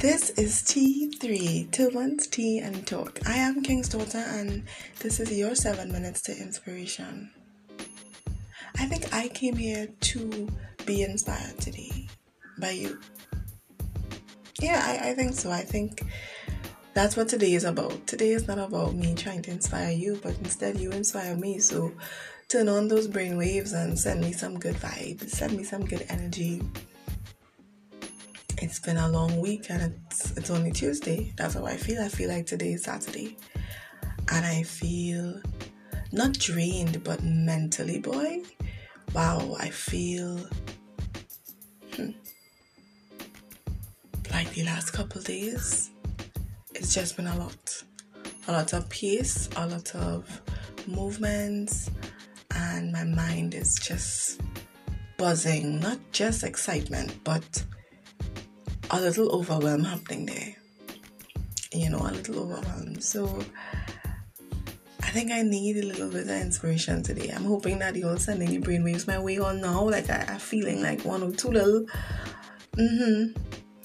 This is T3, Two Months Tea and Talk. I am King's daughter, and this is your seven minutes to inspiration. I think I came here to be inspired today by you. Yeah, I, I think so. I think that's what today is about. Today is not about me trying to inspire you, but instead you inspire me. So turn on those brain waves and send me some good vibes, send me some good energy it's been a long week and it's it's only Tuesday. That's how I feel. I feel like today is Saturday. And I feel not drained but mentally, boy. Wow, I feel hmm, like the last couple days it's just been a lot. A lot of pace, a lot of movements, and my mind is just buzzing. Not just excitement, but a little overwhelm happening there. You know, a little overwhelmed. So I think I need a little bit of inspiration today. I'm hoping that you're sending the brainwaves my way on now. Like I, am feeling like one or two little mm-hmm,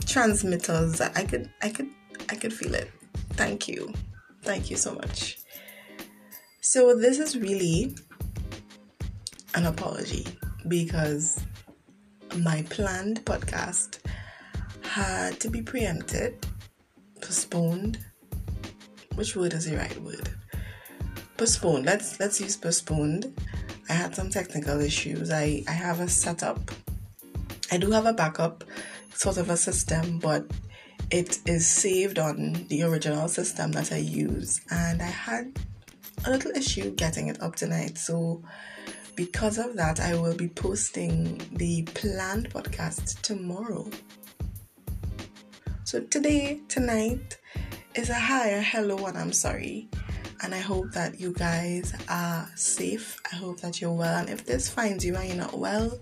transmitters. I could I could I could feel it. Thank you. Thank you so much. So this is really an apology because my planned podcast had to be preempted, postponed. Which word is the right word? Postponed. Let's let's use postponed. I had some technical issues. I, I have a setup. I do have a backup sort of a system, but it is saved on the original system that I use. And I had a little issue getting it up tonight. So because of that, I will be posting the planned podcast tomorrow. So today, tonight is a hi, a hello, and I'm sorry. And I hope that you guys are safe. I hope that you're well. And if this finds you and you're not well,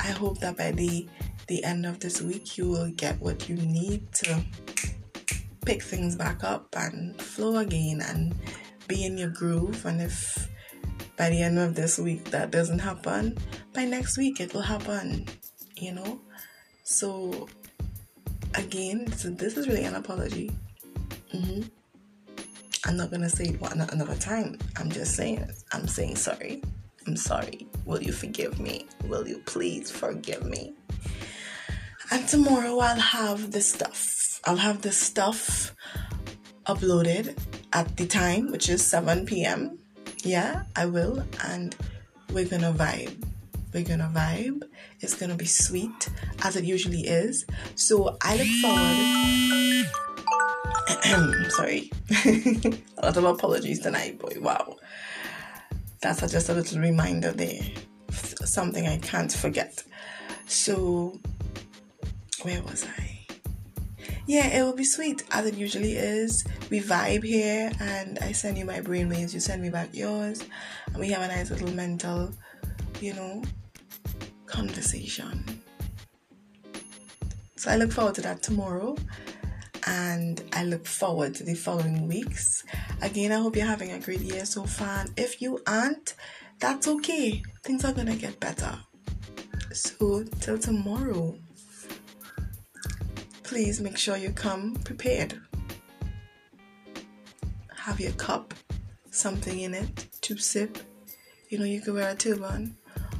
I hope that by the the end of this week you will get what you need to pick things back up and flow again and be in your groove. And if by the end of this week that doesn't happen, by next week it will happen, you know? So again, so this is really an apology. Mm-hmm. I'm not gonna say it one another time. I'm just saying, I'm saying sorry. I'm sorry. Will you forgive me? Will you please forgive me? And tomorrow I'll have the stuff. I'll have the stuff uploaded at the time, which is 7 p.m. Yeah, I will. And we're gonna vibe. We're gonna vibe. It's gonna be sweet as it usually is. So I look forward. Sorry, a lot of apologies tonight, boy. Wow, that's just a little reminder there. Something I can't forget. So, where was I? Yeah, it will be sweet as it usually is. We vibe here, and I send you my brainwaves, you send me back yours, and we have a nice little mental, you know, conversation. So I look forward to that tomorrow and I look forward to the following weeks. Again, I hope you're having a great year so far. If you aren't, that's okay. Things are gonna get better. So, till tomorrow, please make sure you come prepared. Have your cup, something in it to sip. You know, you could wear a turban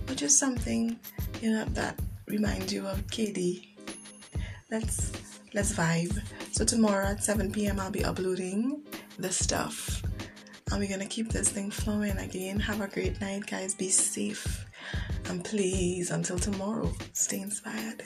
or just something you know that reminds you of KD. Let's let's vibe. So tomorrow at 7 p.m. I'll be uploading the stuff. And we're gonna keep this thing flowing again. Have a great night, guys. Be safe. And please, until tomorrow, stay inspired.